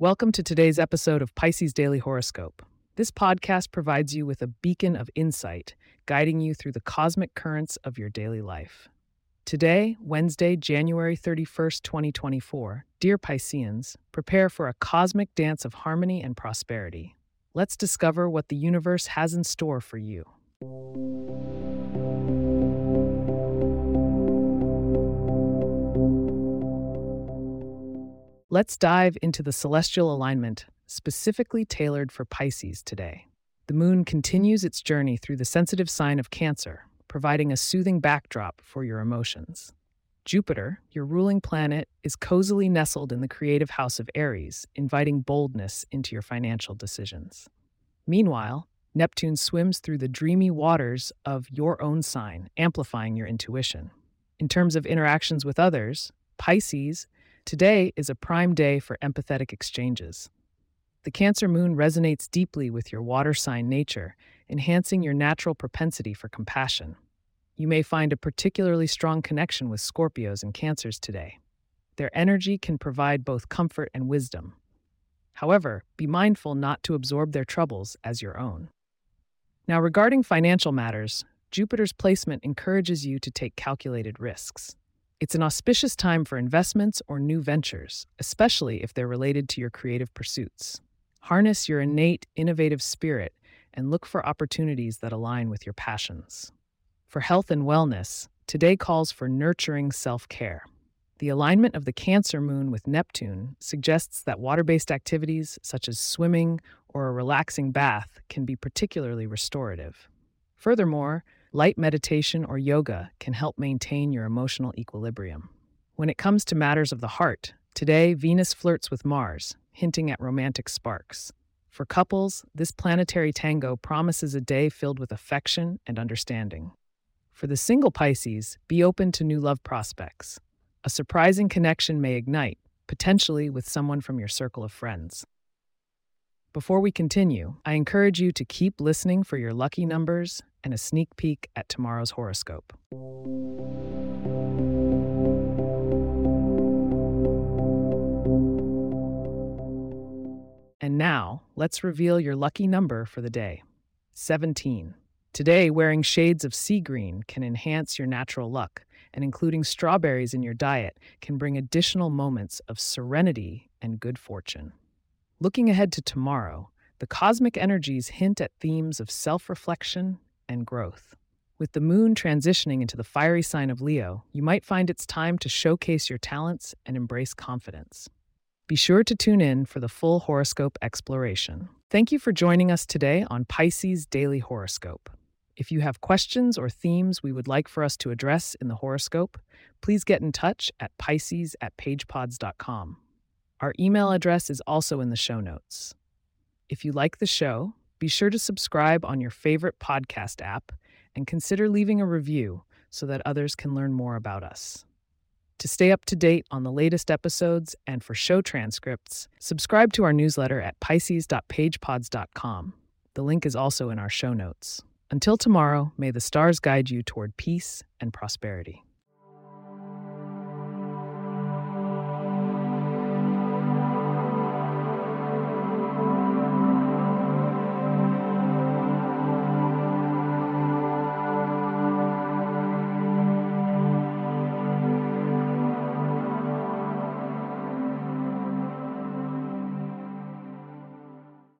Welcome to today's episode of Pisces Daily Horoscope. This podcast provides you with a beacon of insight, guiding you through the cosmic currents of your daily life. Today, Wednesday, January 31st, 2024, dear Pisceans, prepare for a cosmic dance of harmony and prosperity. Let's discover what the universe has in store for you. Let's dive into the celestial alignment specifically tailored for Pisces today. The moon continues its journey through the sensitive sign of Cancer, providing a soothing backdrop for your emotions. Jupiter, your ruling planet, is cozily nestled in the creative house of Aries, inviting boldness into your financial decisions. Meanwhile, Neptune swims through the dreamy waters of your own sign, amplifying your intuition. In terms of interactions with others, Pisces Today is a prime day for empathetic exchanges. The Cancer moon resonates deeply with your water sign nature, enhancing your natural propensity for compassion. You may find a particularly strong connection with Scorpios and Cancers today. Their energy can provide both comfort and wisdom. However, be mindful not to absorb their troubles as your own. Now, regarding financial matters, Jupiter's placement encourages you to take calculated risks. It's an auspicious time for investments or new ventures, especially if they're related to your creative pursuits. Harness your innate, innovative spirit and look for opportunities that align with your passions. For health and wellness, today calls for nurturing self care. The alignment of the Cancer moon with Neptune suggests that water based activities such as swimming or a relaxing bath can be particularly restorative. Furthermore, Light meditation or yoga can help maintain your emotional equilibrium. When it comes to matters of the heart, today Venus flirts with Mars, hinting at romantic sparks. For couples, this planetary tango promises a day filled with affection and understanding. For the single Pisces, be open to new love prospects. A surprising connection may ignite, potentially with someone from your circle of friends. Before we continue, I encourage you to keep listening for your lucky numbers and a sneak peek at tomorrow's horoscope. And now, let's reveal your lucky number for the day 17. Today, wearing shades of sea green can enhance your natural luck, and including strawberries in your diet can bring additional moments of serenity and good fortune. Looking ahead to tomorrow, the cosmic energies hint at themes of self reflection and growth. With the moon transitioning into the fiery sign of Leo, you might find it's time to showcase your talents and embrace confidence. Be sure to tune in for the full horoscope exploration. Thank you for joining us today on Pisces Daily Horoscope. If you have questions or themes we would like for us to address in the horoscope, please get in touch at pisces at pagepods.com. Our email address is also in the show notes. If you like the show, be sure to subscribe on your favorite podcast app and consider leaving a review so that others can learn more about us. To stay up to date on the latest episodes and for show transcripts, subscribe to our newsletter at pisces.pagepods.com. The link is also in our show notes. Until tomorrow, may the stars guide you toward peace and prosperity.